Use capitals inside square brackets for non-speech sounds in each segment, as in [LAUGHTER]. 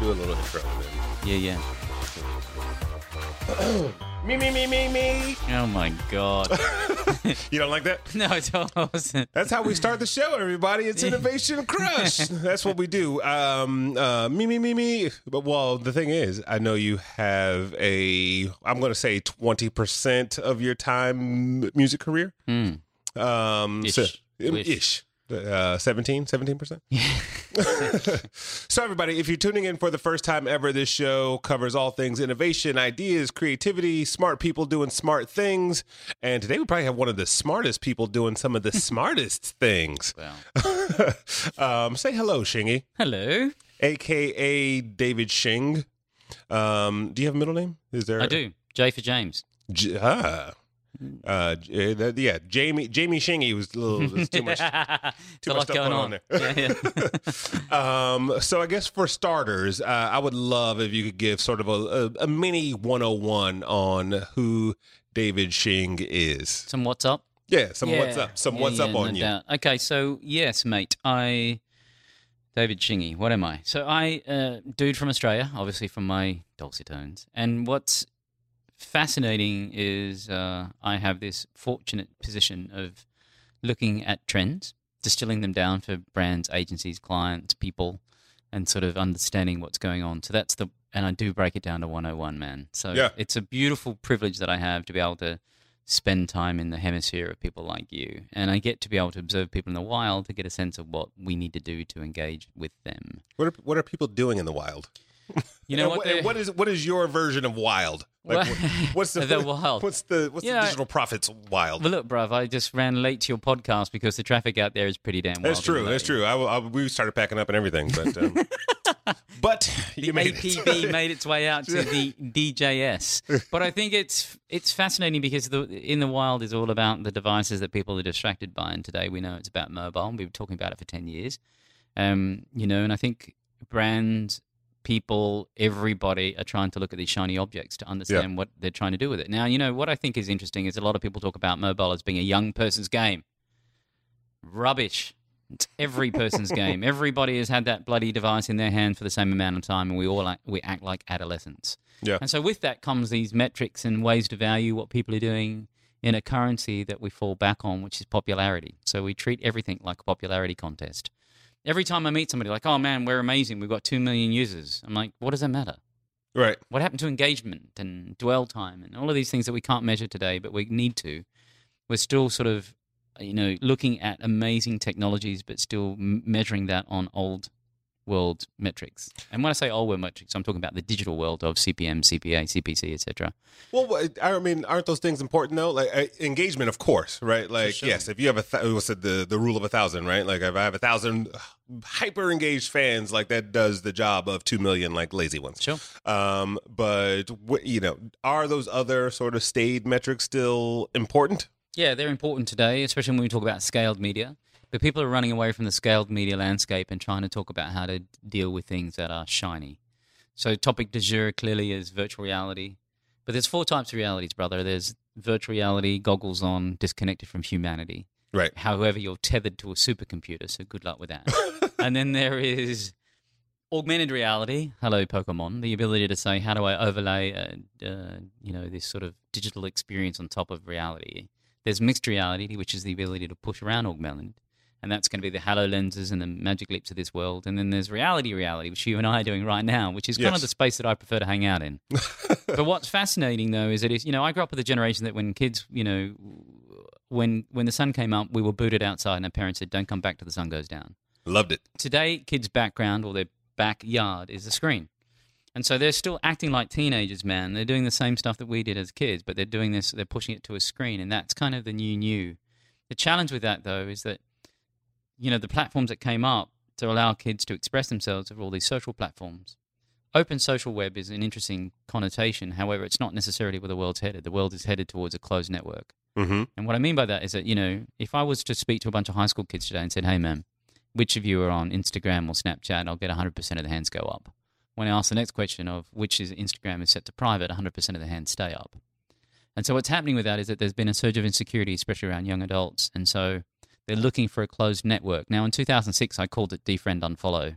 do a little intro. Then. Yeah, yeah. [CLEARS THROAT] Me, me, me, me, me. Oh my god. [LAUGHS] [LAUGHS] You don't like that? no, it wasn't. [LAUGHS] That's how we start the show, everybody. It's Innovation Crush. That's what we do. Um, uh, me, me, me, me. But well, the thing is, I know you have a, I'm going to say 20% of your time music career. Hmm. Um, Ish. So, um, ish. Uh, 17, 17%? [LAUGHS] so, everybody, if you're tuning in for the first time ever, this show covers all things innovation, ideas, creativity, smart people doing smart things. And today we probably have one of the smartest people doing some of the [LAUGHS] smartest things. [LAUGHS] Um, say hello, Shingy, hello. aka David Shing. Um, do you have a middle name? Is there? I do. J for James. J- ah. Uh, j- uh, yeah, Jamie Jamie Shingy was a little was too much. [LAUGHS] Too much stuff going on there. Yeah, yeah. [LAUGHS] [LAUGHS] Um, so I guess for starters, uh, I would love if you could give sort of a, a, a mini 101 on who David Shing is. Some what's up? Yeah, some what's up, some Yeah, what's yeah, up on no you. doubt. Okay, so yes, mate. I David Shingy. What am I? So I uh, dude from Australia, obviously from my dulcet tones. And what's fascinating is uh, I have this fortunate position of looking at trends, distilling them down for brands, agencies, clients, people, and sort of understanding what's going on. So that's the and I do break it down to 101, man. So Yeah. it's a beautiful privilege that I have to be able to spend time in the hemisphere of people like you. And I get to be able to observe people in the wild to get a sense of what we need to do to engage with them. What are, what are people doing in the wild? You know what? what is what is your version of wild? Like, what- what's the, [LAUGHS] the wild. What's the what's Yeah, the I- digital prophet's wild? Well, look, bruv, I just ran late to your podcast because the traffic out there is pretty damn wild. That's true. That's true. I, I, we started packing up and everything, but um, [LAUGHS] but The you made APB it. [LAUGHS] made its way out to the DJS, but I think it's it's fascinating because the in the wild is all about the devices that people are distracted by, and today we know it's about mobile. We've been talking about it for ten years, um, you know, and I think brands, people, everybody are trying to look at these shiny objects to understand what they're trying to do with it. Now, you know what I think is interesting is a lot of people talk about mobile as being a young person's game. Rubbish. It's every person's [LAUGHS] game. Everybody has had that bloody device in their hand for the same amount of time, and we all act, we act like adolescents. Yeah. And so with that comes these metrics and ways to value what people are doing in a currency that we fall back on, which is popularity. So we treat everything like a popularity contest. Every time I meet somebody, like, oh man, we're amazing, we've got two million users. I'm like, what does that matter? Right. What happened to engagement and dwell time and all of these things that we can't measure today, but we need to? We're still sort of, you know, looking at amazing technologies, but still m- measuring that on old world metrics. And when I say old world metrics, I'm talking about the digital world of CPM, CPA, CPC, etc. Well, I mean, aren't those things important though? Like uh, engagement, of course, right? Like, sure. yes, if you have a th- what's it, the the rule of a thousand, right? Like, if I have a thousand hyper engaged fans, like that does the job of two million like lazy ones. Sure. Um, but you know, are those other sort of staid metrics still important? Yeah, they're important today, especially when we talk about scaled media. But people are running away from the scaled media landscape and trying to talk about how to deal with things that are shiny. So, topic du jour clearly is virtual reality. But there's four types of realities, brother. There's virtual reality, goggles on, disconnected from humanity. Right. However, you're tethered to a supercomputer, so good luck with that. [LAUGHS] and then there is augmented reality. Hello, Pokemon. The ability to say, how do I overlay, uh, uh, you know, this sort of digital experience on top of reality? There's mixed reality, which is the ability to push around augmented, and that's going to be the HoloLenses and the Magic Leaps of this world. And then there's reality, reality, which you and I are doing right now, which is kind Yes. of the space that I prefer to hang out in. [LAUGHS] but what's fascinating though is that it's, you know I grew up with a generation that when kids, you know, when when the sun came up, we were booted outside, and our parents said, "Don't come back till the sun goes down." Loved it. today kids' background or their backyard is a screen. And so they're still acting like teenagers, man. They're doing the same stuff that we did as kids, but they're doing this, they're pushing it to a screen. And that's kind of the new new. The challenge with that, though, is that, you know, the platforms that came up to allow kids to express themselves are all these social platforms. Open social web is an interesting connotation. However, it's not necessarily where the world's headed. The world is headed towards a closed network. Mm-hmm. And what I mean by that is that, you know, if I was to speak to a bunch of high school kids today and said, hey, man, which of you are on Instagram or Snapchat, I'll get 100% of the hands go up. When I ask the next question of which is Instagram is set to private, 100% of the hands stay up. And so what's happening with that is that there's been a surge of insecurity, especially around young adults. And so they're looking for a closed network. Now, in 2006, I called it defriend unfollow.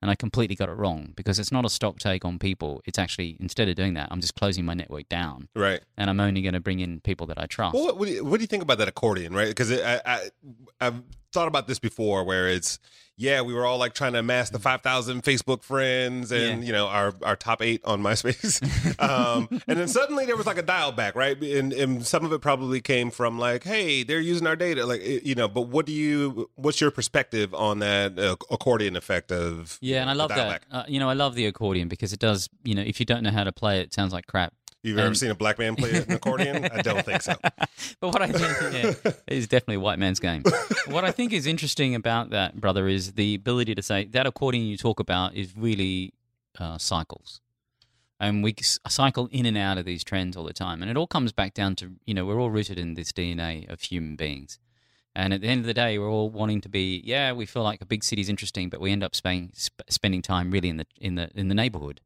And I completely got it wrong because it's not a stock take on people. It's actually, instead of doing that, I'm just closing my network down Right. and I'm only going to bring in people that I trust. Well, what, what, do you, what do you think about that accordion, right? Because I, I, I've thought about this before, where it's yeah, we were all like trying to amass the five thousand Facebook friends and Yeah. you know our our top eight on MySpace, [LAUGHS] um, and then suddenly there was like a dial back, right? And, and some of it probably came from like, hey, they're using our data, like you know. But what do you? What's your perspective on that uh, accordion effect of? yeah, and I love that. Uh, you know, I love the accordion because it does, you know, if you don't know how to play it, it sounds like crap. You've ever seen a black man play an accordion? I don't think so. [LAUGHS] But what I think yeah, is definitely white man's game. [LAUGHS] what I think is interesting about that, brother, is the ability to say that accordion you talk about is really uh, cycles. And we cycle in and out of these trends all the time. And it all comes back down to, you know, we're all rooted in this DNA of human beings. And at the end of the day, we're all wanting to be, yeah, we feel like a big city's interesting, but we end up spending, sp- spending time really in the, in the, in the neighborhood.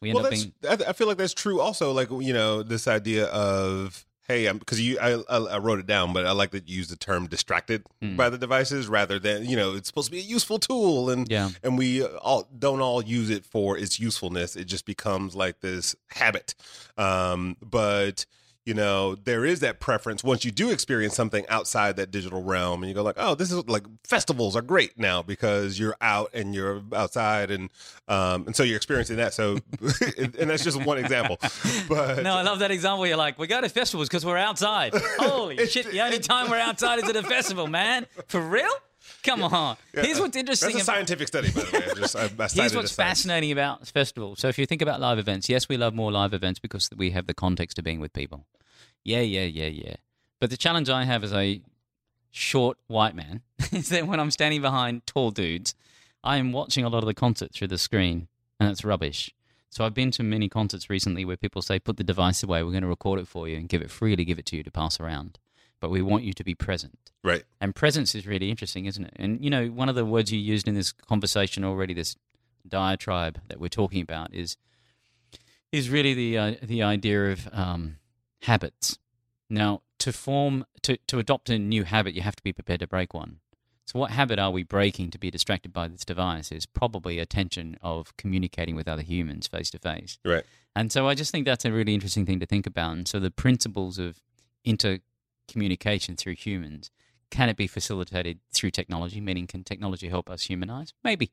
We end well, up being, I, I feel like that's true. Also, like you know, this idea of hey, i'm because you, I, I, I wrote it down, but I like that you use the term distracted Hmm. by the devices rather than you know, it's supposed to be a useful tool, and yeah. and we all don't all use it for its usefulness. It just becomes like this habit. Um, but you know, there is that preference once you do experience something outside that digital realm, and you go like, oh, this is like festivals are great now because you're out and you're outside, and um, and so you're experiencing that. So, [LAUGHS] and that's just one example. [LAUGHS] But No, I love that example. You're like, we go to festivals because we're outside. [LAUGHS] Holy shit! The only time we're outside is at a festival, man. For real? Come on. Here's what's interesting. that's a about- scientific study, by the way. I just, I, I Here's what's fascinating about festivals. So if you think about live events, yes, we love more live events because we have the context of being with people. Yeah, yeah, yeah, yeah. But the challenge I have as a short white man [LAUGHS] is that when I'm standing behind tall dudes, I am watching a lot of the concert through the screen, and it's rubbish. So I've been to many concerts recently where people say, "Put the device away. We're going to record it for you and give it freely, give it to you to pass around, but we want you to be present." Right. And presence is really interesting, isn't it? And you know, one of the words you used in this conversation already, this diatribe that we're talking about, is is really the uh, the idea of um, habits. Now, to form to to adopt a new habit, you have to be prepared to break one. So, what habit are we breaking to be distracted by this device? Is probably attention of communicating with other humans face to face. Right. And so I just think that's a really interesting thing to think about. And so the principles of intercommunication through humans, can it be facilitated through technology? Meaning, can technology help us humanize? Maybe.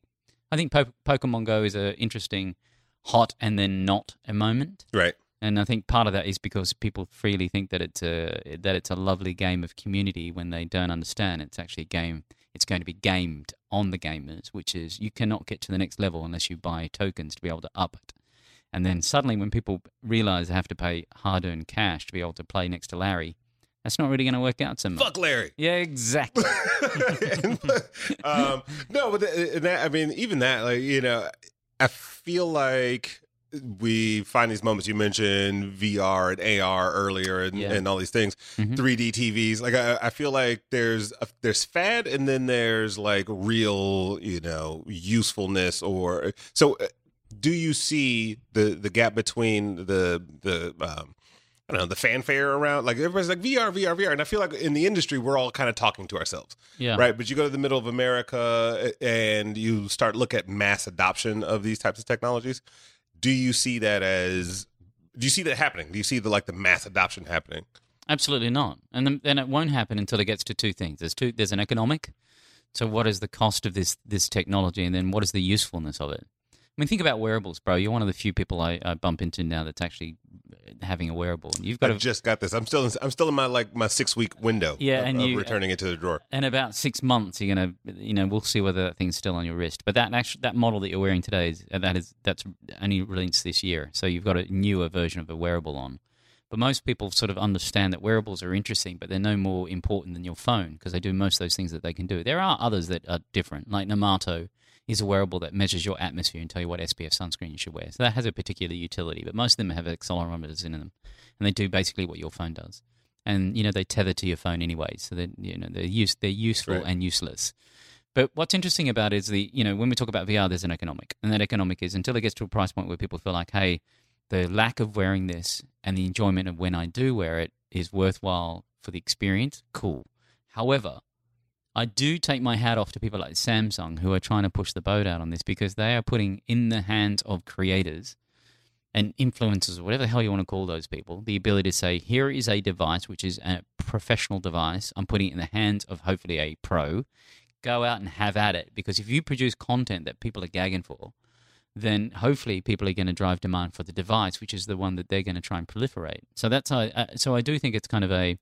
I think po- Pokemon Go is an interesting hot and then not a moment. Right. And I think part of that is because people freely think that it's a that it's a lovely game of community when they don't understand it's actually a game. It's going to be gamed on the gamers, which is you cannot get to the next level unless you buy tokens to be able to up it. And then suddenly, when people realize they have to pay hard-earned cash to be able to play next to Larry, that's not really going to work out so much. Fuck Larry. Yeah, exactly. [LAUGHS] Um, no, but that, I mean, even that, like you know, I feel like we find these moments. You mentioned VR and AR earlier, and, Yeah. and all these things, Mhm. 3D TVs. Like I, I feel like there's a, there's fad, and then there's like real, you know, usefulness. Or so, uh, do you see the the gap between the the um, I don't know the fanfare around like everybody's like VR, VR, VR, and I feel like in the industry we're all kind of talking to ourselves, Yeah. right? But you go to the middle of America and you start look at mass adoption of these types of technologies. Do you see that as? Do you see that happening? Do you see the like the mass adoption happening? Absolutely not. And then, it won't happen until it gets to two things. There's two. There's an economic. So what is the cost of this this technology, and then what is the usefulness of it? I mean, think about wearables, bro. You're one of the few people I, I bump into now that's actually having a wearable. And you've got I to, just got this. I'm still in, I'm still in my like my six week window. Yeah, of, and of you- returning it to the drawer. in about six months, you're gonna, you know, we'll see whether that thing's still on your wrist. But that actually, that model that you're wearing today is uh, that is that's only released this year. So you've got a newer version of a wearable on. But most people sort of understand that wearables are interesting, but they're no more important than your phone because they do most of those things that they can do. There are others that are different, like Netatmo is a wearable that measures your atmosphere and tell you what SPF sunscreen you should wear. So that has a particular utility, but most of them have accelerometers in them, and they do basically what your phone does. And you know they tether to your phone anyway, so that you know they're use they're useful Right. and useless. But what's interesting about it is the you know when we talk about VR, there's an economic, and that economic is until it gets to a price point where people feel like, hey, the lack of wearing this and the enjoyment of when I do wear it is worthwhile for the experience. Cool. However, I do take my hat off to people like Samsung who are trying to push the boat out on this because they are putting in the hands of creators and influencers, or whatever the hell you want to call those people, the ability to say, here is a device which is a professional device. I'm putting it in the hands of hopefully a pro. Go out and have at it. Because if you produce content that people are gagging for, then hopefully people are going to drive demand for the device, which is the one that they're going to try and proliferate. So that's uh, so I do think it's kind of a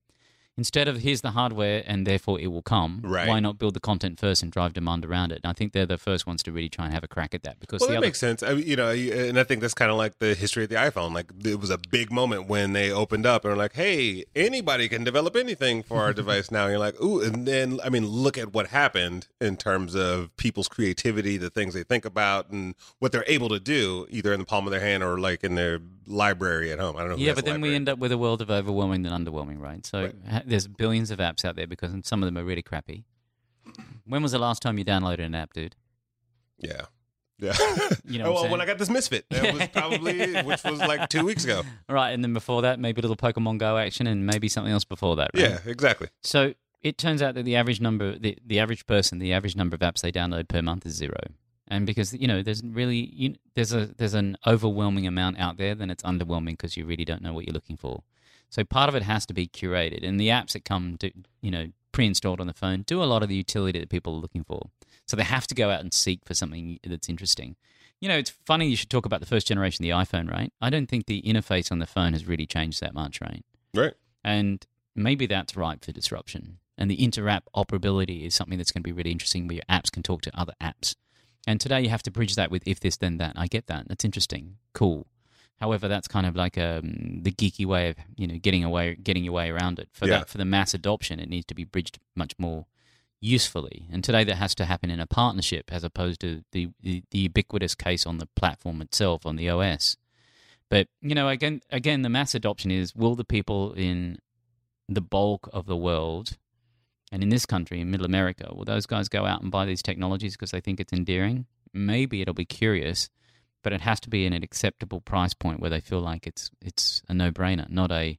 instead of here's the hardware and therefore it will come, Right. why not build the content first and drive demand around it? And I think they're the first ones to really try and have a crack at that because Well, the that other makes sense. I, mean, you know, and I think that's kind of like the history of the iPhone. Like it was a big moment when they opened up and were like, "Hey, anybody can develop anything for our [LAUGHS] device now." And you're like, "Ooh!" And then, I mean, look at what happened in terms of people's creativity, the things they think about, and what they're able to do, either in the palm of their hand or like in their library at home. I don't know. Yeah, but then we end up with a world of overwhelming and underwhelming, right? So Right. ha- there's billions of apps out there because some of them are really crappy. When was the last time you downloaded an app, dude? Yeah. Yeah. You know [LAUGHS] Oh, what I'm well, when saying? I got this Misfit, that was probably, [LAUGHS] which was like two weeks ago. Right, and then before that, maybe a little Pokemon Go action, and maybe something else before that. Right? Yeah, exactly. So it turns out that the average number, the, the average person, the average number of apps they download per month is zero. And because you know, there's really you, there's a there's an overwhelming amount out there, then it's underwhelming because you really don't know what you're looking for. So part of it has to be curated, and the apps that come, to, you know, pre-installed on the phone do a lot of the utility that people are looking for. So they have to go out and seek for something that's interesting. You know, it's funny you should talk about the first generation, of the iPhone, right? I don't think the interface on the phone has really changed that much, right? Right. And maybe that's ripe for disruption. And the inter-app operability is something that's going to be really interesting where your apps can talk to other apps. And today you have to bridge that with if this, then that. I get that. That's interesting. Cool. However, that's kind of like um, the geeky way of you know getting away, getting your way around it. For Yeah. that, for the mass adoption, it needs to be bridged much more usefully. And today that has to happen in a partnership as opposed to the, the, the ubiquitous case on the platform itself on the OS. But you know, again, again, the mass adoption is: will the people in the bulk of the world, and in this country, in Middle America, will those guys go out and buy these technologies because they think it's endearing? Maybe it'll be curious, but it has to be in an acceptable price point where they feel like it's it's a no brainer, not a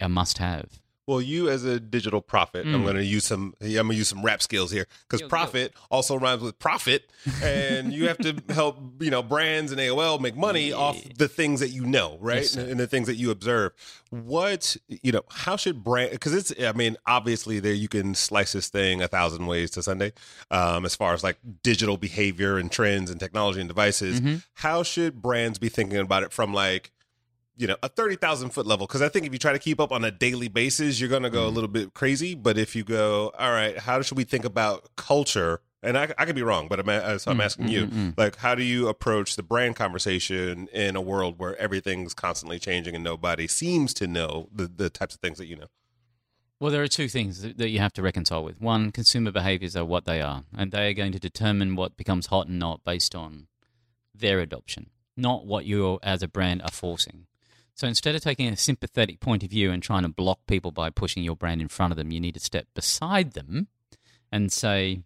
a must have. Well, you as a digital prophet, I'm Mm. going to use some. I'm going to use some rap skills here because Yo, yo. prophet also rhymes with profit, and you have to [LAUGHS] help you know brands and AOL make money Yeah. off the things that you know, right, Yes, and the things that you observe. What you know, how should brand? Because it's, I mean, obviously there you can slice this thing a thousand ways to Sunday, um, as far as like digital behavior and trends and technology and devices. Mhm. How should brands be thinking about it from like you know a 30,000 foot level because I think if you try to keep up on a daily basis you're going to go a little bit crazy but if you go all right how should we think about culture and I, I could be wrong but I'm, so I'm Mm, asking you mm, mm. like how do you approach the brand conversation in a world where everything's constantly changing and nobody seems to know the, the types of things that you know Well, there are two things that you have to reconcile with. One, consumer behaviors are what they are, and they are going to determine what becomes hot and not based on their adoption, not what you as a brand are forcing. So instead of taking a sympathetic point of view and trying to block people by pushing your brand in front of them, you need to step beside them and say,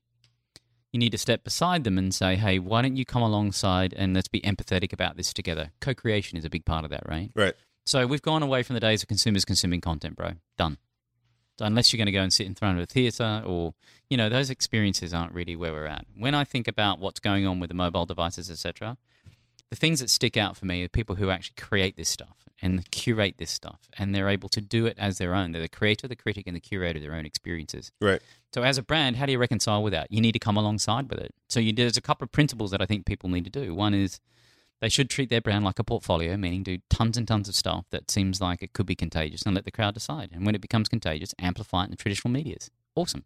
you need to step beside them and say, hey, why don't you come alongside and let's be empathetic about this together? Co creation is a big part of that, right? right So we've gone away from the days of consumers consuming content, bro. Done. So unless you're going to go and sit in front of a theater or, you know, those experiences aren't really where we're at. When I think about what's going on with the mobile devices, etc., the things that stick out for me are people who actually create this stuff and curate this stuff, and they're able to do it as their own. They're the creator, the critic, and the curator of their own experiences. right So as a brand, how do you reconcile with that? You need to come alongside with it. So you, there's a couple of principles that I think people need to do. One is they should treat their brand like a portfolio, meaning do tons and tons of stuff that seems like it could be contagious and let the crowd decide. And when it becomes contagious, amplify it in the traditional medias. Awesome.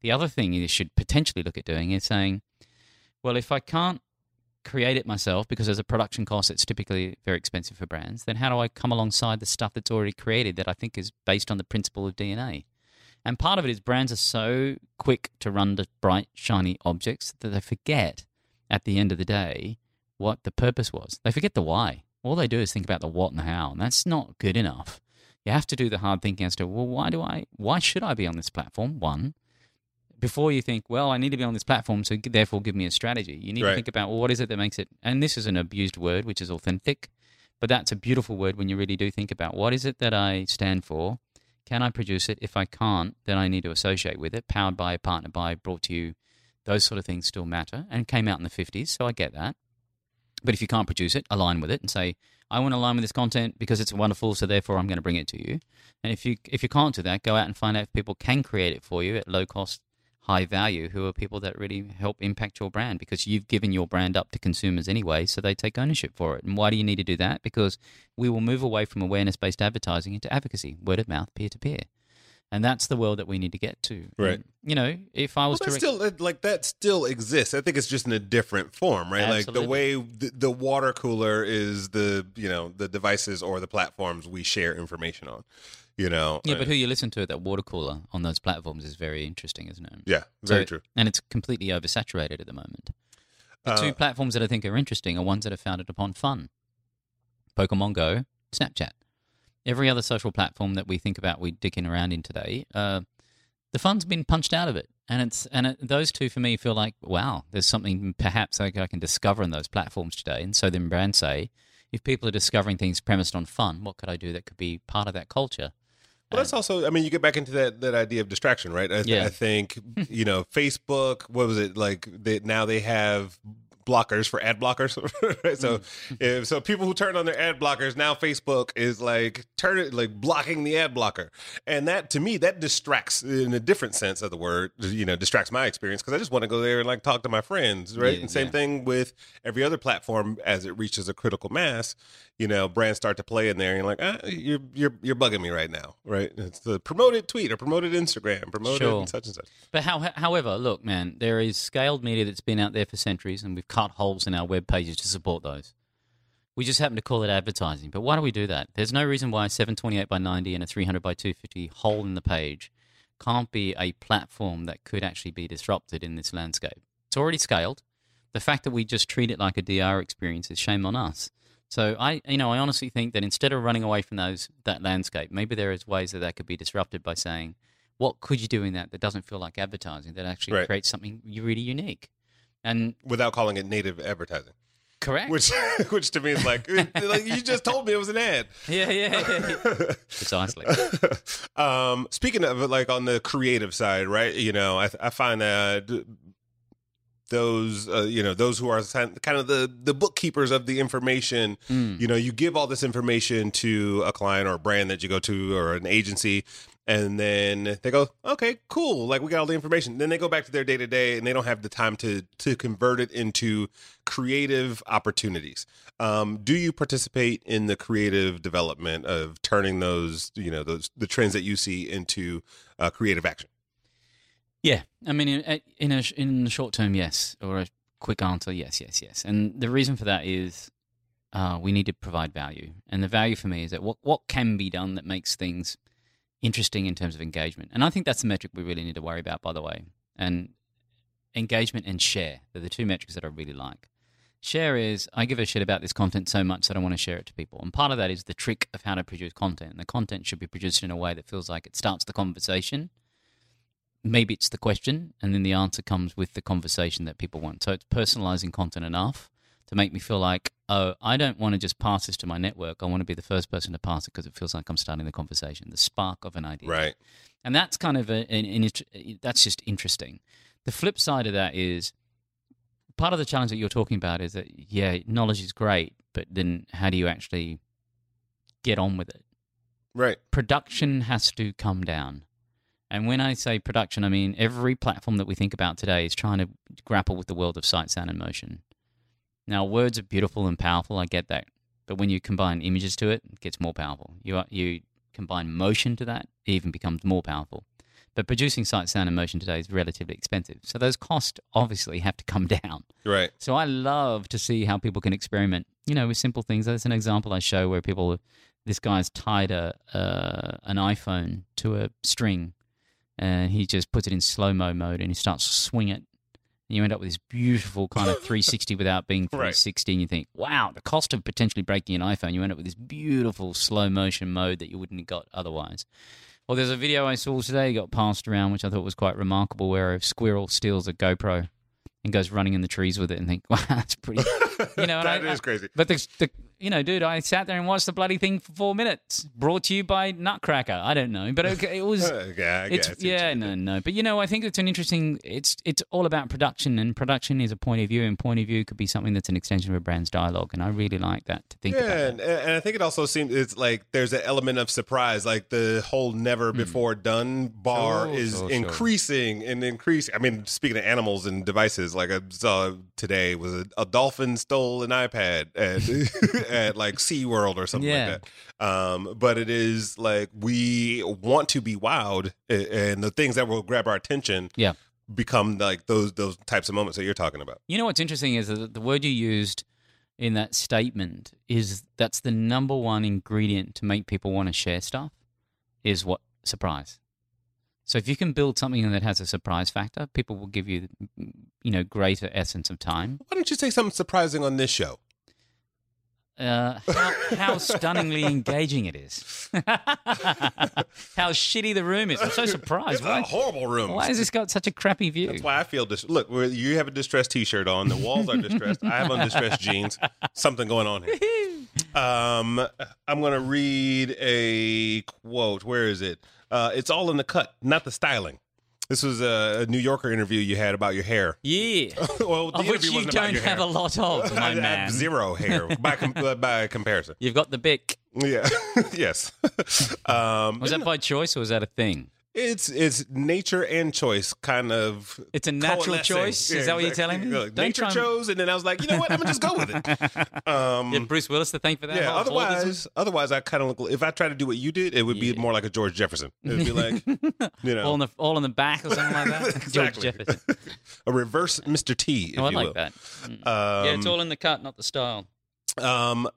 The other thing you should potentially look at doing is saying, well, if I can't create it myself because as a production cost it's typically very expensive for brands, then how do I come alongside the stuff that's already created that I think is based on the principle of DNA? And part of it is brands are so quick to run to bright, shiny objects that they forget at the end of the day what the purpose was. They forget the why. All they do is think about the what and the how, and that's not good enough. You have to do the hard thinking as to, well, why do I, why should I be on this platform? One, before you think, well, I need to be on this platform, so therefore give me a strategy. You need Right. to think about, well, what is it that makes it, and this is an abused word, which is authentic, but that's a beautiful word when you really do think about what is it that I stand for? Can I produce it? If I can't, then I need to associate with it. Powered by, partnered by, brought to you. Those sort of things still matter and came out in the 50s, so I get that. But if you can't produce it, align with it and say, I want to align with this content because it's wonderful, so therefore I'm going to bring it to you. And if you if you can't do that, go out and find out if people can create it for you at low cost, high value, who are people that really help impact your brand because you've given your brand up to consumers anyway, so they take ownership for it. And why do you need to do that? Because we will move away from awareness based advertising into advocacy, word of mouth, peer to peer. And that's the world that we need to get to. Right. And, you know, if I was Well, to that still like that still exists. I think it's just in a different form, right? Like the way the, the water cooler is the you know the devices or the platforms we share information on. You know, Yeah, but who you listen to at that water cooler on those platforms is very interesting, isn't it? yeah, very So- true. And it's completely oversaturated at the moment. The Uh, two platforms that I think are interesting are ones that are founded upon fun Pokemon Go, Snapchat. Every other social platform that we think about we dicking around in today, uh, the fun's been punched out of it. And it's and it, those two for me feel like wow, there's something perhaps I, I can discover in those platforms today. And so then brands say, if people are discovering things premised on fun, what could I do that could be part of that culture? Well, that's also. I mean, you get back into that that idea of distraction, right? I, th- Yeah. I think [LAUGHS] you know, Facebook. What was it like? They, now they have blockers for ad blockers. [LAUGHS] right? So, Mm. if, so people who turn on their ad blockers now, Facebook is like turn it like blocking the ad blocker, and that to me that distracts in a different sense of the word. You know, distracts my experience because I just want to go there and like talk to my friends, right? Yeah, and same yeah. thing with every other platform as it reaches a critical mass. You know, brands start to play in there, and you're like, ah, you're you're you're bugging me right now, right? It's the promoted tweet or promoted Instagram, promoted Sure. and such and such. But how, however, look, man, there is scaled media that's been out there for centuries, and we've cut holes in our web pages to support those. We just happen to call it advertising. But why do we do that? There's no reason why a 728 by 90 and a 300 by 250 hole in the page can't be a platform that could actually be disrupted in this landscape. It's already scaled. The fact that we just treat it like a DR experience is shame on us. So I, you know, I honestly think that instead of running away from those that landscape, maybe there is ways that that could be disrupted by saying, what could you do in that that doesn't feel like advertising that actually Right. creates something really unique? And Without calling it native advertising, correct. which [LAUGHS] which to me is like, [LAUGHS] like you just told me it was an ad. yeah, yeah, yeah, yeah. [LAUGHS] precisely. um, speaking of it, like on the creative side, right? You know, I, I find that those, uh, you know, those who are kind of the the bookkeepers of the information, Mm. you know, you give all this information to a client or a brand that you go to or an agency. And then they go, okay, cool. Like we got all the information. Then they go back to their day to day, and they don't have the time to to convert it into creative opportunities. Um, do you participate in the creative development of turning those, you know, those the trends that you see into uh, creative action? Yeah, I mean, in, in a in the short term, yes, or a quick answer, yes, yes, yes. And the reason for that is uh, we need to provide value, and the value for me is that what what can be done that makes things interesting in terms of engagement. And I think that's the metric we really need to worry about, by the way. And engagement and share they're the two metrics that I really like. Share is I give a shit about this content so much that I want to share it to people, and part of that is the trick of how to produce content. And the content should be produced in a way that feels like it starts the conversation maybe it's the question and then the answer comes with the conversation that people want so it's personalizing content enough to make me feel like oh i don't want to just pass this to my network i want to be the first person to pass it because it feels like i'm starting the conversation the spark of an idea Right. and that's kind of a, an, an int- that's just interesting the flip side of that is part of the challenge that you're talking about is that yeah knowledge is great but then how do you actually get on with it Right. production has to come down. And when I say production, I mean every platform that we think about today is trying to grapple with the world of sight, sound, and motion. Now, words are beautiful and powerful. I get that, but when you combine images to it, it gets more powerful. You you combine motion to that, it even becomes more powerful. But producing sight, sound, and motion today is relatively expensive, so those costs obviously have to come [LAUGHS] down. Right. So I love to see how people can experiment, you know, with simple things. There's an example I show where people, this guy's tied a uh, an iPhone to a string, and he just puts it in slow mo mode, and he starts to swing it. And you end up with this beautiful kind of 360 without being [LAUGHS] Right. 360, and you think, wow, the cost of potentially breaking an iPhone, you end up with this beautiful slow motion mode that you wouldn't have got otherwise. Well, there's a video I saw today got passed around, which I thought was quite remarkable, where a squirrel steals a GoPro and goes running in the trees with it, and think, [LAUGHS] wow, that's pretty. [LAUGHS] You know, That I- is crazy. But the, the you know, dude, I sat there and watched the bloody thing for four minutes. Brought to you by Nutcracker. I don't know, but okay, it was. [LAUGHS] yeah, I It's yeah, no, no, but you know, I think it's an interesting. It's it's all about production, and production is a point of view, and point of view could be something that's an extension of a brand's dialogue, and I really like that to think Yeah, about. and, and I think it also seems it's like there's an element of surprise. Like the whole never before done bar Hmm. Sure, is sure, sure. increasing and increasing. I mean, speaking of animals and devices, like I saw today was a, a dolphin stole an iPad at [LAUGHS] at like SeaWorld or something Yeah. like that. Um, but it is like we want to be wowed, and the things that will grab our attention, Yeah. become like those those types of moments that you're talking about. You know what's interesting is that the word you used in that statement is that's the number one ingredient to make people want to share stuff is what surprise. So if you can build something that has a surprise factor, people will give you, you know, greater essence of time. Why don't you say something surprising on this show? Uh, how, how stunningly engaging it is. [LAUGHS] how shitty the room is. I'm so surprised. It's a horrible room. why has this got such a crappy view? That's why I feel dis- look. You have a distressed T-shirt on. The walls are distressed. I have on distressed [LAUGHS] jeans. Something going on here. [LAUGHS] Um, I'm gonna read a quote. Where is it? Uh, it's all in the cut, not the styling. This was a, a New Yorker interview you had about your hair. Yeah. [LAUGHS] well, the Of which interview you wasn't about don't your have hair. a lot of, [LAUGHS] I my have man. zero hair [LAUGHS] by com- uh, by comparison. You've got the bic. Yeah. yes. um, Was that by choice or was that a thing? It's it's nature and choice kind of It's a natural choice? Is that what you're telling me? Don't nature chose, and then I was like, you know what? I'm gonna just go with it. [LAUGHS] Um, Yeah, Bruce Willis to thank for that. yeah. whole? Otherwise, otherwise, I kind of look. If I try to do what you did, it would be more like a George Jefferson. It would be [LAUGHS] like, you know, all in the all in the back or something like that. [LAUGHS] George Jefferson. a reverse Mr. T. If Oh, I like will. that. Mm. Um, yeah, it's all in the cut, not the style. Um,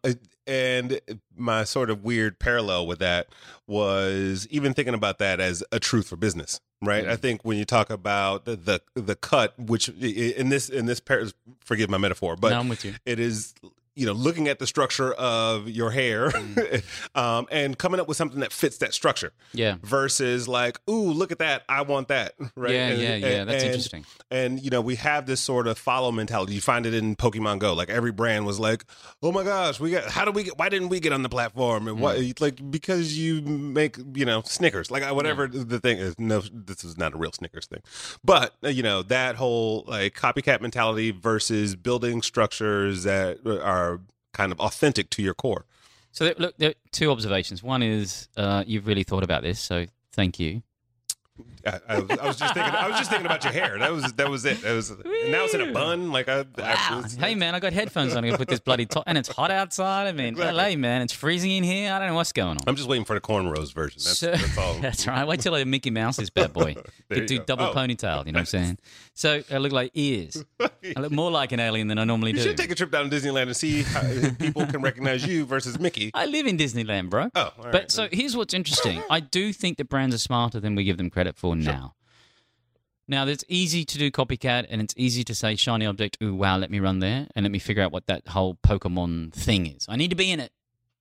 and my sort of weird parallel with that was even thinking about that as a truth for business, right? Mm. I think when you talk about the the, the cut, which in this in this par- forgive my metaphor, but no, I'm with you. it is you know looking at the structure of your hair Mm. [LAUGHS] um, and coming up with something that fits that structure Yeah. versus like ooh look at that i want that [LAUGHS] right Yeah, And- yeah, yeah. That's and- interesting. and you know we have this sort of follow mentality you find it in pokemon go like every brand was like oh my gosh we got how do we get why didn't we get on the platform and why Mm. like because you make you know snickers like whatever the thing is no this is not a real snickers thing but uh, you know that whole like copycat mentality versus building structures that are kind of authentic to your core So look, there are two observations. One is uh, you've really thought about this, so thank you. I, I, was, I was just thinking. I was just thinking about your hair. That was that was it. That was. And now it's in a bun. Like I. Wow. it's- Hey man, I got headphones on. I'm gonna put this bloody top, and it's hot outside. I mean, Exactly. LA man, it's freezing in here. I don't know what's going on. I'm just waiting for the cornrows version. That's, So- that's all. [LAUGHS] That's right. Wait till I Mickey Mouse is bad boy. [LAUGHS] Could do go. double Oh. ponytail. You know what I'm saying? [LAUGHS] So I look like ears. I look more like an alien than I normally You do. You should take a trip down to Disneyland and see how people can recognize you versus Mickey. I live in Disneyland, bro. Oh, all right. But so here's what's interesting. I do think that brands are smarter than we give them credit for now. Now, it's easy to do copycat and it's easy to say shiny object, ooh, wow, let me run there and let me figure out what that whole Pokemon thing is. I need to be in it.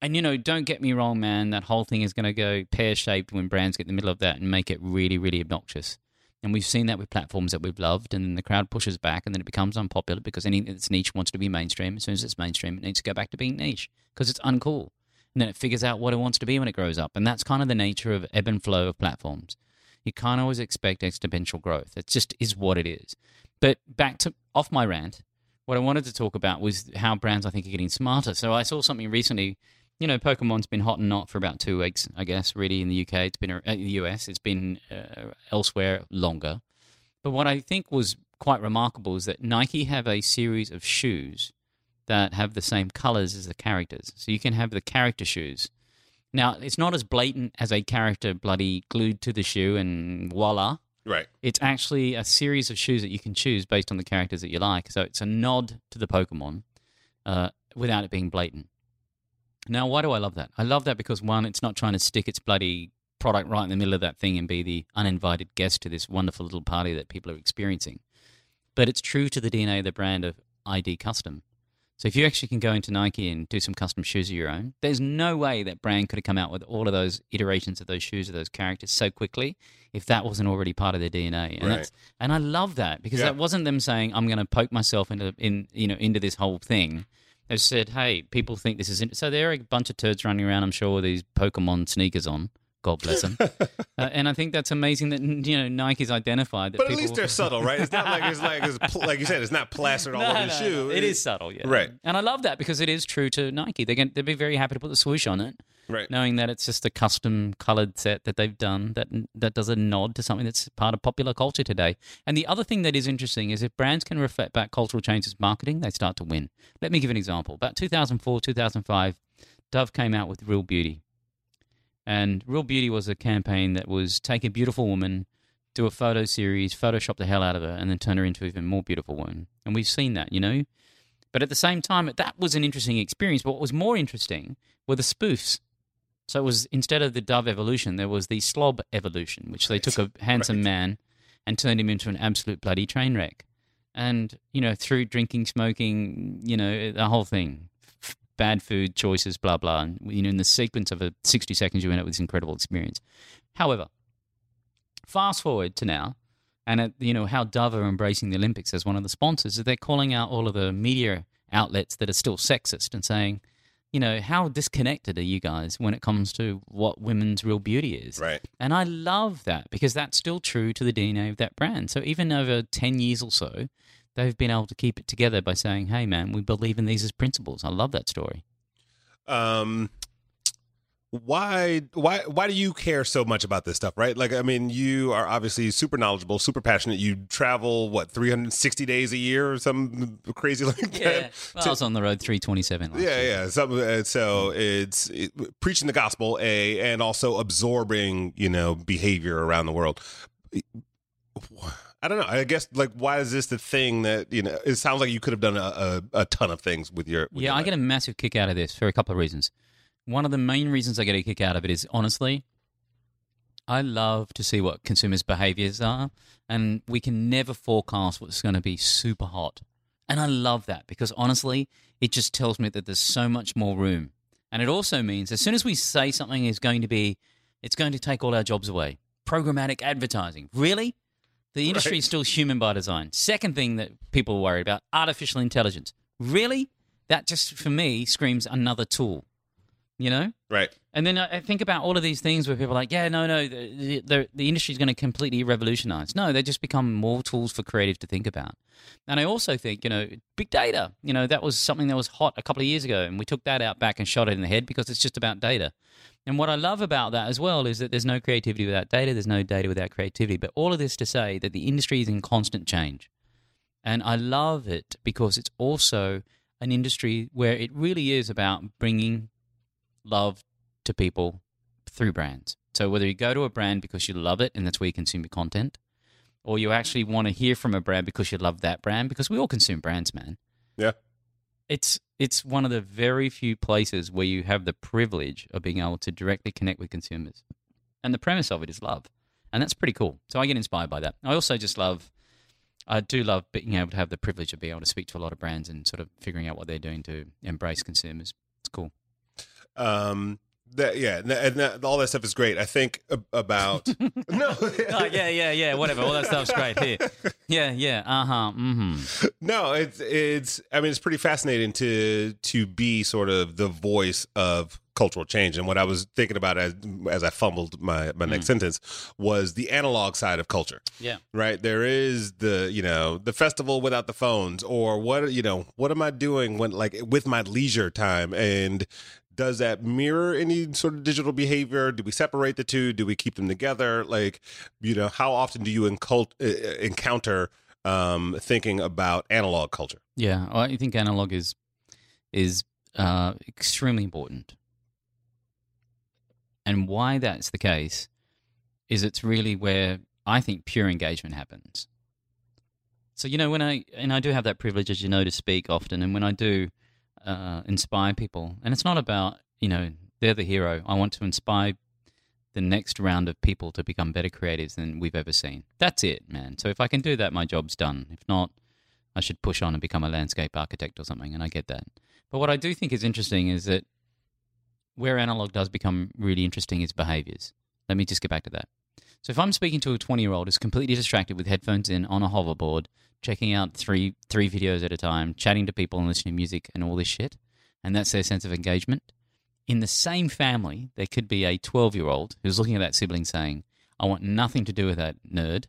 And, you know, don't get me wrong, man, that whole thing is going to go pear shaped when brands get in the middle of that and make it really, really obnoxious. And we've seen that with platforms that we've loved, and then the crowd pushes back, and then it becomes unpopular because anything that's niche wants to be mainstream. As soon as it's mainstream, it needs to go back to being niche because it's uncool. And then it figures out what it wants to be when it grows up. And that's kind of the nature of ebb and flow of platforms. You can't always expect exponential growth. It just is what it is. But back to off my rant, what I wanted to talk about was how brands I think are getting smarter. So I saw something recently. You know, Pokemon's been hot and not for about two weeks, I guess. Really, in the UK, it's been uh, in the US, it's been uh, elsewhere longer. But what I think was quite remarkable is that Nike have a series of shoes that have the same colors as the characters. So you can have the character shoes. Now, it's not as blatant as a character bloody glued to the shoe and voila. right. It's actually a series of shoes that you can choose based on the characters that you like. So it's a nod to the Pokemon uh, without it being blatant. Now, why do I love that? I love that because, one, it's not trying to stick its bloody product right in the middle of that thing and be the uninvited guest to this wonderful little party that people are experiencing. But it's true to the DNA of the brand of ID Custom. So if you actually can go into Nike and do some custom shoes of your own, there's no way that brand could have come out with all of those iterations of those shoes of those characters so quickly if that wasn't already part of their DNA. And Right. that's and I love that because Yeah. that wasn't them saying I'm going to poke myself into in you know into this whole thing. They said, "Hey, people think this is." In-. So there are a bunch of turds running around. I'm sure with these Pokemon sneakers on. God bless them. [LAUGHS] uh, and I think that's amazing that you know Nike's identified that. But at people... least they're [LAUGHS] subtle, right? It's not like it's like it's pl- like you said, it's not plastered all No, over no, the no. shoe. It is subtle, yeah. Right. And I love that because it is true to Nike. They're they'd be very happy to put the swoosh on it, right. knowing that it's just a custom colored set that they've done that that does a nod to something that's part of popular culture today. And the other thing that is interesting is if brands can reflect back cultural changes marketing, they start to win. Let me give an example. About 2004, 2005, Dove came out with Real Beauty. And Real Beauty was a campaign that was take a beautiful woman, do a photo series, Photoshop the hell out of her, and then turn her into an even more beautiful woman. And we've seen that, you know? But at the same time, that was an interesting experience. But what was more interesting were the spoofs. So it was instead of the Dove evolution, there was the Slob evolution, which they took a handsome Right. man and turned him into an absolute bloody train wreck. And, you know, through drinking, smoking, you know, the whole thing, bad food choices, blah, blah. And, you know, in the sequence of a 60 seconds, you end up with this incredible experience. However, fast forward to now, and at, you know how Dove are embracing the Olympics as one of the sponsors, is they're calling out all of the media outlets that are still sexist and saying, you know, how disconnected are you guys when it comes to what women's real beauty is? Right. And I love that because that's still true to the DNA of that brand. So even over 10 years or so, they've been able to keep it together by saying, hey, man, we believe in these as principles. I love that story. um why why why do you care so much about this stuff right like i mean you are obviously super knowledgeable super passionate you travel what 360 days a year or something crazy [LAUGHS] like that Well, I was on the road 327 yeah year. yeah something uh, so it's it, preaching the gospel a and also absorbing you know behavior around the world i don't know i guess like why is this the thing that you know it sounds like you could have done a, a, a ton of things with your with Yeah, your I get a massive kick out of this for a couple of reasons. One of the main reasons I get a kick out of it is honestly, I love to see what consumers' behaviors are, and we can never forecast what's going to be super hot. And I love that because honestly, it just tells me that there's so much more room. And it also means as soon as we say something is going to be, it's going to take all our jobs away. Programmatic advertising. Really? The industry Right. is still human by design. Second thing that people are worried about artificial intelligence. Really? That just, for me, screams another tool. You know? right And then I I think about all of these things where people are like, yeah, no, no, the, the, the industry is going to completely revolutionize. No, they just become more tools for creative to think about. And I also think, you know, big data, you know, that was something that was hot a couple of years ago. And we took that out back and shot it in the head because it's just about data. And what I love about that as well is that there's no creativity without data, there's no data without creativity. But all of this to say that the industry is in constant change. And I love it because it's also an industry where it really is about bringing love to people through brands. So whether you go to a brand because you love it and that's where you consume your content, or you actually want to hear from a brand because you love that brand, because we all consume brands, man. Yeah. It's it's one of the very few places where you have the privilege of being able to directly connect with consumers. And the premise of it is love. And that's pretty cool. So I get inspired by that. I also just love I do love being able to have the privilege of being able to speak to a lot of brands and sort of figuring out what they're doing to embrace consumers. It's cool. um that yeah and, that, and that, all that stuff is great i think about [LAUGHS] no [LAUGHS] oh, yeah, yeah, yeah, whatever. All that stuff's great here. Yeah, yeah, uh huh, mm hmm. no it's it's i mean it's pretty fascinating to to be sort of the voice of cultural change and what i was thinking about as as i fumbled my my next sentence was the analog side of culture Yeah. right there is the you know the festival without the phones or what you know what am i doing when like with my leisure time and does that mirror any sort of digital behavior? Do we separate the two? Do we keep them together? Like you know how often do you incult, uh, encounter um thinking about analog culture? Yeah, I think analog is is uh, extremely important. And why that's the case is it's really where I think pure engagement happens. So you know when I and I do have that privilege, as you know, to speak often, and when I do uh, inspire people, and it's not about you know they're the hero. I want to inspire the next round of people to become better creatives than we've ever seen. That's it, man. So if I can do that, my job's done. If not, I should push on and become a landscape architect or something, and I get that. But what I do think is interesting is that where analog does become really interesting is behaviors. Let me just get back to that. So if I'm speaking to a 20 year old who's completely distracted with headphones in on a hoverboard, checking out three three videos at a time, chatting to people and listening to music and all this shit, and that's their sense of engagement. In the same family, there could be a 12 year old who's looking at that sibling saying, I want nothing to do with that nerd.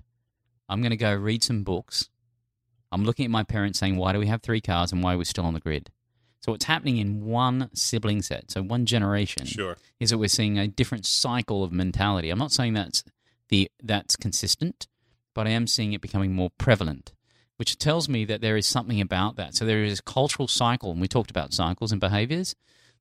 I'm going to go read some books. I'm looking at my parents saying, Why do we have three cars and why are we still on the grid? So, what's happening in one sibling set, so one generation, Sure. is that we're seeing a different cycle of mentality. I'm not saying that's the that's consistent, but I am seeing it becoming more prevalent, which tells me that there is something about that. So there is a cultural cycle, and we talked about cycles and behaviors.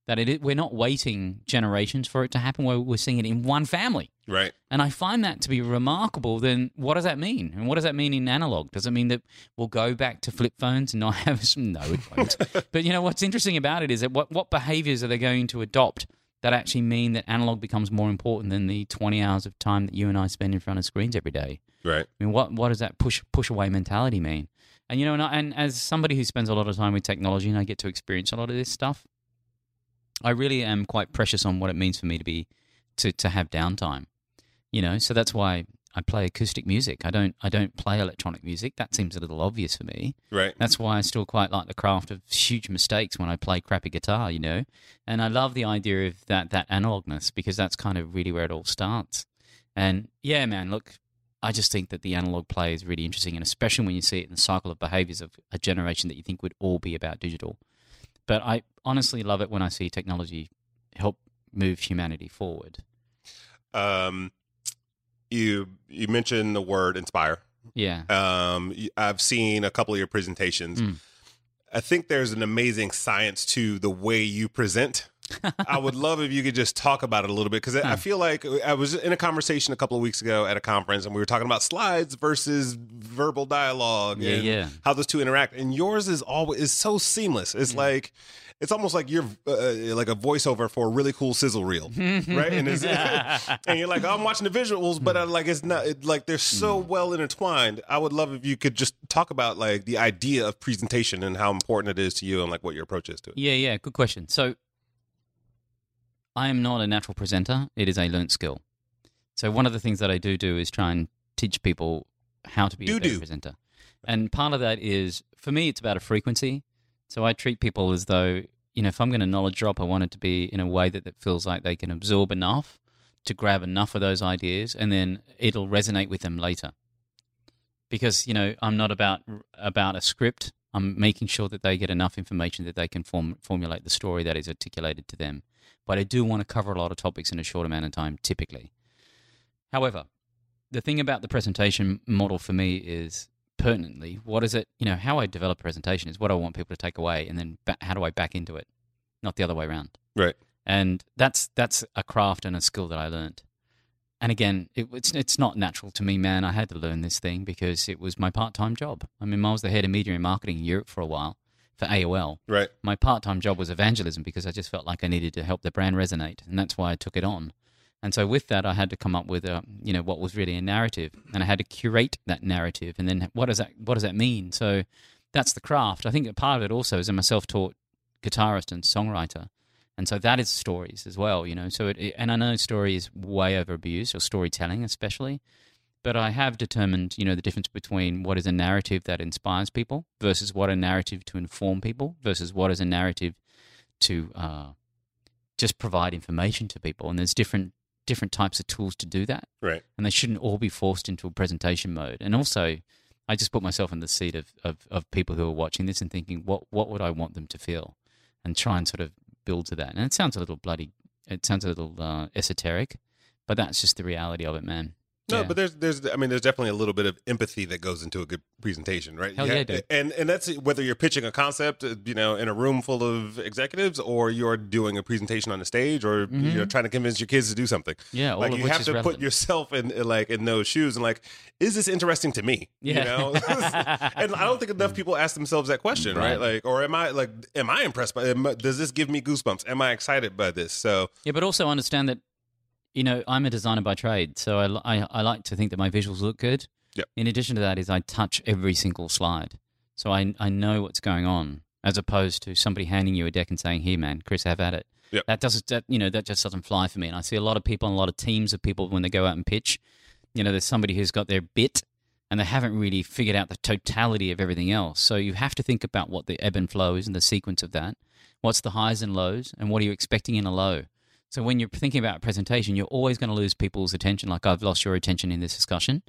That it, we're not waiting generations for it to happen. We're, we're seeing it in one family. Right. And I find that to be remarkable. Then what does that mean? And what does that mean in analog? Does it mean that we'll go back to flip phones and not have some? [LAUGHS] No, it won't. [LAUGHS] but you know what's interesting about it is that what what behaviors are they going to adopt that actually mean that analog becomes more important than the twenty hours of time that you and I spend in front of screens every day? Right. I mean, what what does that push push away mentality mean? And you know, and, I, and as somebody who spends a lot of time with technology and I get to experience a lot of this stuff, I really am quite precious on what it means for me to be to to have downtime. You know, so that's why I play acoustic music. I don't I don't play electronic music. That seems a little obvious for me. Right. That's why I still quite like the craft of huge mistakes when I play crappy guitar, you know. And I love the idea of that that analogness because that's kind of really where it all starts. And yeah, man, look, I just think that the analog play is really interesting, and especially when you see it in the cycle of behaviors of a generation that you think would all be about digital. But I honestly love it when I see technology help move humanity forward. Um, you you mentioned the word inspire. Yeah. Um, I've seen a couple of your presentations. Mm. I think there's an amazing science to the way you present. [LAUGHS] I would love if you could just talk about it a little bit because I feel like I was in a conversation a couple of weeks ago at a conference and we were talking about slides versus verbal dialogue Yeah, and yeah. how those two interact. And yours is always is so seamless. It's like it's almost like you're uh, uh, like a voiceover for a really cool sizzle reel, [LAUGHS] right? And, it's, [LAUGHS] and you're like, oh, I'm watching the visuals, but I, like it's not it, like they're so mm. well intertwined. I would love if you could just talk about like the idea of presentation and how important it is to you and like what your approach is to it. Yeah, yeah, good question. So, I am not a natural presenter. It is a learnt skill. So, one of the things that I do do is try and teach people how to be a Do-do. better presenter. And part of that is, for me, it's about a frequency. So, I treat people as though, you know, if I'm going to knowledge drop, I want it to be in a way that, that feels like they can absorb enough to grab enough of those ideas and then it'll resonate with them later. Because, you know, I'm not about about a script. I'm making sure that they get enough information that they can form, formulate the story that is articulated to them. But I do want to cover a lot of topics in a short amount of time, typically. However, the thing about the presentation model for me is pertinently what is it, you know, how I develop a presentation is what I want people to take away, and then ba- how do I back into it, not the other way around. Right. And that's that's a craft and a skill that I learned. And again, it, it's it's not natural to me, man. I had to learn this thing because it was my part time job. I mean, I was the head of media and marketing in Europe for a while for AOL. Right. My part time job was evangelism because I just felt like I needed to help the brand resonate, and that's why I took it on. And so with that, I had to come up with a you know what was really a narrative, and I had to curate that narrative, and then what does that what does that mean? So that's the craft. I think part of it also is I'm a self taught guitarist and songwriter. And so that is stories as well, you know. So it, it- and I know story is way over abused, or storytelling especially. But I have determined, you know, the difference between what is a narrative that inspires people versus what a narrative to inform people versus what is a narrative to uh, just provide information to people. And there's different different types of tools to do that Right. and they shouldn't all be forced into a presentation mode. And also, I just put myself in the seat of, of, of people who are watching this and thinking, what what would I want them to feel, and try and sort of build to that. And it sounds a little bloody, it sounds a little uh, esoteric, but that's just the reality of it, man. No, Yeah. but there's there's I mean there's definitely a little bit of empathy that goes into a good presentation, right? Hell You yeah, dude. And and that's whether you're pitching a concept, uh, you know, in a room full of executives, or you're doing a presentation on the stage, or you're trying to convince your kids to do something. yeah, Mm-hmm. like you have to relevant. put yourself in in, like in those shoes and like, is this interesting to me? Yeah. You know, [LAUGHS] and I don't think enough [LAUGHS] people ask themselves that question, right? Right. Like, or am I like, am I impressed by? Am, does this give me goosebumps? Am I excited by this? So Yeah, but also understand that, you know, I'm a designer by trade, so I, I, I like to think that my visuals look good. Yep. In addition to that, is I touch every single slide, so I I know what's going on, as opposed to somebody handing you a deck and saying, "Here, man, Chris, have at it." Yep. That doesn't that you know that just doesn't fly for me. And I see a lot of people and a lot of teams of people when they go out and pitch, You know, there's somebody who's got their bit and they haven't really figured out the totality of everything else. So you have to think about what the ebb and flow is and the sequence of that. What's the highs and lows, and what are you expecting in a low? So when you're thinking about a presentation, you're always going to lose people's attention. Like I've lost your attention in this discussion.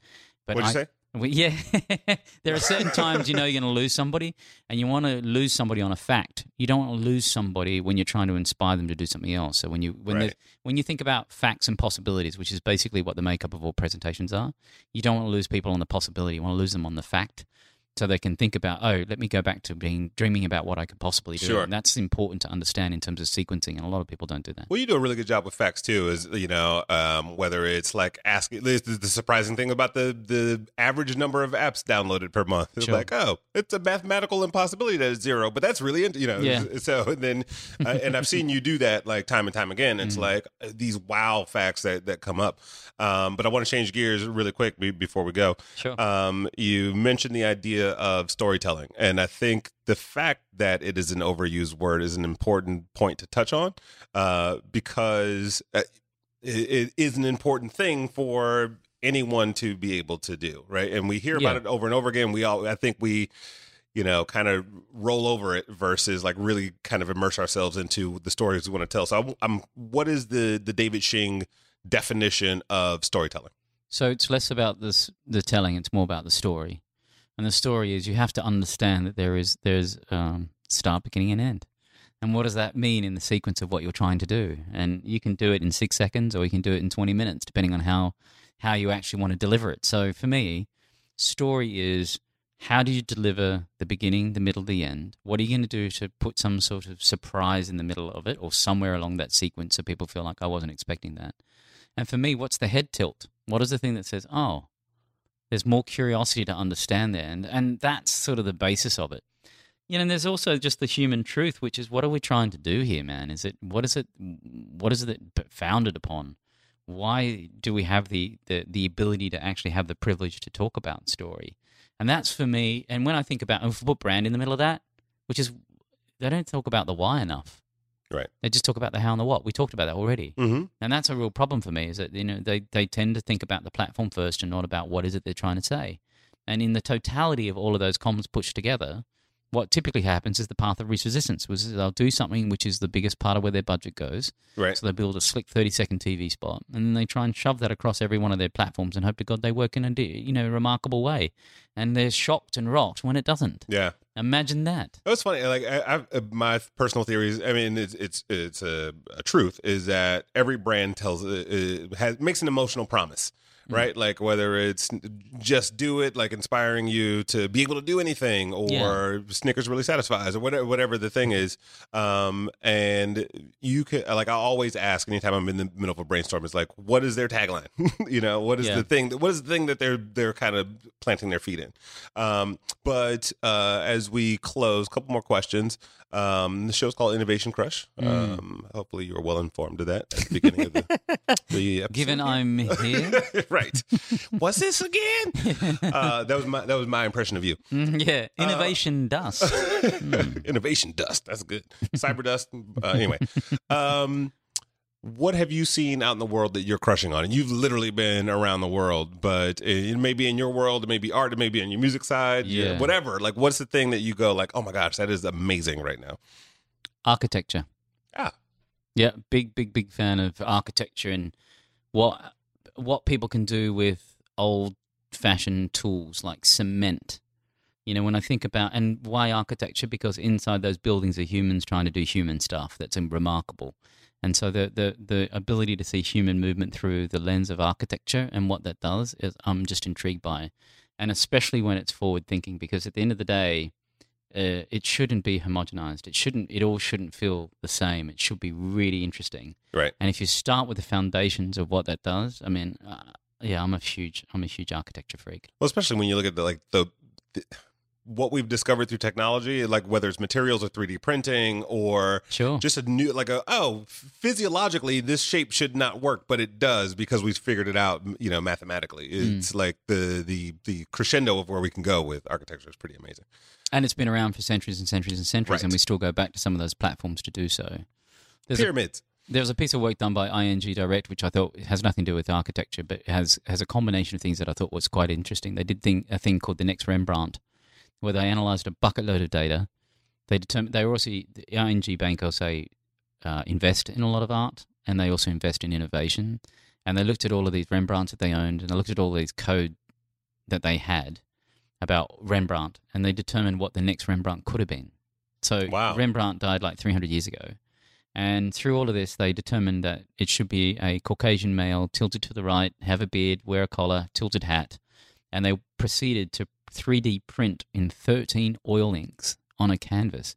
But What'd you say? Well, yeah, [LAUGHS] there are certain times you know you're going to lose somebody, and you want to lose somebody on a fact. You don't want to lose somebody when you're trying to inspire them to do something else. So when you when right. when you think about facts and possibilities, which is basically what the makeup of all presentations are, you don't want to lose people on the possibility. You want to lose them on the fact so they can think about, oh, let me go back to being dreaming about what I could possibly do. Sure. And that's important to understand in terms of sequencing, and a lot of people don't do that. Well, you do a really good job with facts too. Is you know um, whether it's like asking the, the, surprising thing about the the average number of apps downloaded per month. It's sure. like, oh, it's a mathematical impossibility that it's zero, but that's really you know. Yeah. So then, uh, and I've seen you do that like time and time again. It's mm-hmm. like uh, these wow facts that that come up. Um, but I want to change gears really quick before we go. Sure. Um, you mentioned the idea of storytelling, and I think the fact that it is an overused word is an important point to touch on uh, because uh, it, it is an important thing for anyone to be able to do, right? And we hear about yeah. it over and over again. We all, I think we you know, kind of roll over it versus like really kind of immerse ourselves into the stories we want to tell. So, I'm, I'm what is the the David Shing definition of storytelling? So it's less about this the telling; it's more about the story. And the story is you have to understand that there is there's um, start, beginning, and end. And what does that mean in the sequence of what you're trying to do? And you can do it in six seconds, or you can do it in 20 minutes, depending on how how you actually want to deliver it. So for me, story is how do you deliver the beginning, the middle, the end? What are you going to do to put some sort of surprise in the middle of it or somewhere along that sequence so people feel like I wasn't expecting that? And for me, what's the head tilt? What is the thing that says, oh, there's more curiosity to understand there? And, and that's sort of the basis of it. You know, and there's also just the human truth, which is what are we trying to do here, man? Is it what is it what is it founded upon? Why do we have the, the, the ability to actually have the privilege to talk about story? And that's for me. And when I think about, and put brand in the middle of that, which is, they don't talk about the why enough. Right. They just talk about the how and the what. We talked about that already. Mm-hmm. And that's a real problem for me is that, you know, they, they tend to think about the platform first and not about what is it they're trying to say. And in the totality of all of those comms pushed together, what typically happens is the path of least resistance was they'll do something which is the biggest part of where their budget goes. Right. So they build a slick 30 second TV spot and then they try and shove that across every one of their platforms and hope to God they work in a you know remarkable way. And they're shocked and rocked when it doesn't. Yeah. Imagine that. It's funny. Like I, I've, uh, my personal theories. I mean, it's it's it's a, a truth is that every brand tells uh, uh has makes an emotional promise Mm. right? Like whether it's just do it, like inspiring you to be able to do anything, or yeah. Snickers really satisfies, or whatever, whatever the thing is. Um, and you can like I always ask anytime I'm in the middle of a brainstorm is like, what is their tagline? [LAUGHS] you know, what is yeah. the thing? What is the thing that they're they're kind of planting their feet in? Um, but uh, as we close, a couple more questions. Um, the show's called Innovation Crush. Mm. Um, hopefully, you are well informed of that at the beginning of the, [LAUGHS] the episode. Given I'm here, [LAUGHS] right? What's this again? [LAUGHS] Uh, that was my that was my impression of you. Mm, yeah, uh, innovation uh, dust. Mm. Innovation dust. That's good. Cyber dust. Uh, anyway, um, what have you seen out in the world that you're crushing on? And you've literally been around the world, but it may be in your world, it may be art, it may be on your music side, yeah. whatever. Like, what's the thing that you go like, oh my gosh, that is amazing right now? Architecture. Ah, yeah, big, big, big fan of architecture and what what people can do with old fashioned tools like cement. You know, when I think about and why architecture, because inside those buildings are humans trying to do human stuff. That's remarkable. And so the, the, the ability to see human movement through the lens of architecture and what that does is I'm just intrigued by. And especially when it's forward thinking, because at the end of the day, uh, it shouldn't be homogenized. It shouldn't. It all shouldn't feel the same. It should be really interesting. Right. And if you start with the foundations of what that does, I mean, uh, yeah, I'm a huge, I'm a huge architecture freak. Well, especially when you look at the like the, the what we've discovered through technology, like whether it's materials or 3D printing or sure. just a new, like a, oh, physiologically, this shape should not work, but it does because we've figured it out, you know, mathematically. Hmm. It's mm. like the, the, the crescendo of where we can go with architecture is pretty amazing. And it's been around for centuries and centuries and centuries, right. and we still go back to some of those platforms to do so. There's Pyramids. There was a piece of work done by ING Direct, which I thought has nothing to do with architecture, but has has a combination of things that I thought was quite interesting. They did thing, a thing called the Next Rembrandt, where they analysed a bucket load of data. They determined they were also the ING Bank also uh, invest in a lot of art, and they also invest in innovation. And they looked at all of these Rembrandts that they owned, and they looked at all these code that they had about Rembrandt, and they determined what the next Rembrandt could have been. So Wow. Rembrandt died like 300 years ago. And through all of this, they determined that it should be a Caucasian male, tilted to the right, have a beard, wear a collar, tilted hat. And they proceeded to 3D print in 13 oil inks on a canvas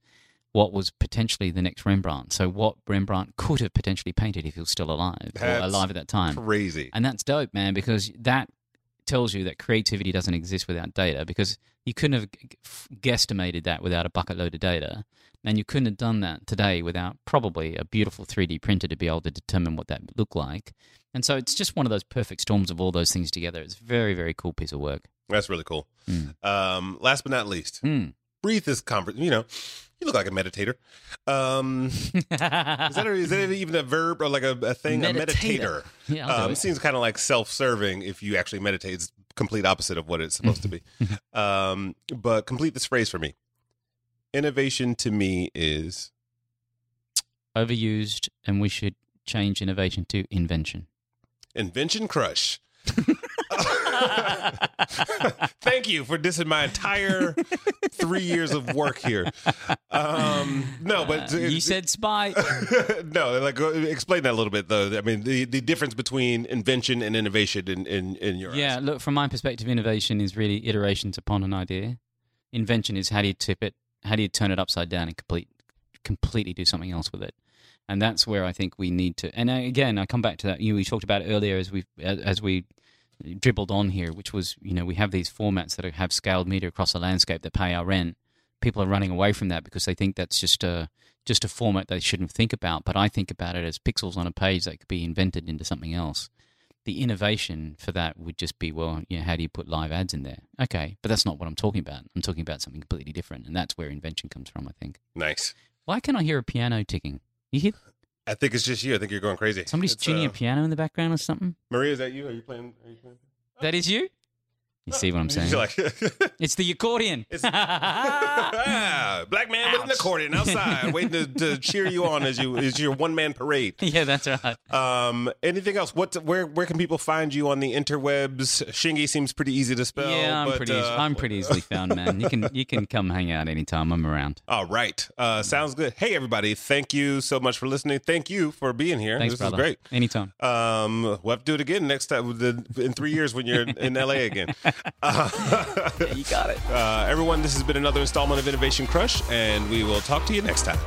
what was potentially the next Rembrandt. So, what Rembrandt could have potentially painted if he was still alive or alive at that time. Crazy. And that's dope, man, because that tells you that creativity doesn't exist without data because you couldn't have guesstimated that without a bucket load of data. And you couldn't have done that today without probably a beautiful 3D printer to be able to determine what that would look like. And so it's just one of those perfect storms of all those things together. It's a very, very cool piece of work. That's really cool. Mm. Um, last but not least, Mm. breathe this conference. You know, you look like a meditator. Um, is, that a, is that even a verb or like a, a thing? A Meditator. meditator. [LAUGHS] yeah, Um, it. seems kind of like self-serving if you actually meditate. It's complete opposite of what it's supposed to be. [LAUGHS] Um, but complete this phrase for me. Innovation to me is Overused, and we should change innovation to invention. invention crush. [LAUGHS] [LAUGHS] Thank you for dissing my entire three years of work here. Um, no, but Uh, you said spy. [LAUGHS] no, like explain that a little bit though. I mean, the, the difference between invention and innovation in in, in your Yeah, eyes. look, from my perspective, innovation is really iterations upon an idea. Invention is how do you tip it, how do you turn it upside down and complete, completely do something else with it. And that's where I think we need to. And uh, again, I come back to that. You we talked about earlier as we as we dribbled on here, which was you know we have these formats that have scaled media across the landscape that pay our rent. People are running away from that because they think that's just a just a format they shouldn't think about. But I think about it as pixels on a page that could be invented into something else the innovation for that would just be well, you know, how do you put live ads in there? Okay, but that's not what I'm talking about. I'm talking about something completely different, and that's where invention comes from. I think. Nice. Why can I hear a piano ticking? You hear I think it's just you. I think you're going crazy. somebody's It's, tuning uh, a piano in the background or something? Maria, is that you? Are you playing? Are you playing? That is you. You see what I'm saying? Like, [LAUGHS] it's the accordion. It's- [LAUGHS] ah, black man with an accordion outside, waiting to, to cheer you on as you as your one man parade. [LAUGHS] yeah, that's right. Um, anything else? What? Where? Where can people find you on the interwebs? Shingy seems pretty easy to spell. yeah, I'm but, pretty. uh, I'm pretty easily found, man. You can you can come hang out anytime. I'm around. All right. Uh, sounds good. Hey, everybody. Thank you so much for listening. Thank you for being here. Thanks, this brother. is great. Anytime. Um, we'll have to do it again next time the, in three years when you're in LA again. Uh, [LAUGHS] yeah, you got it. Uh, everyone, this has been another installment of Innovation Crush, and we will talk to you next time.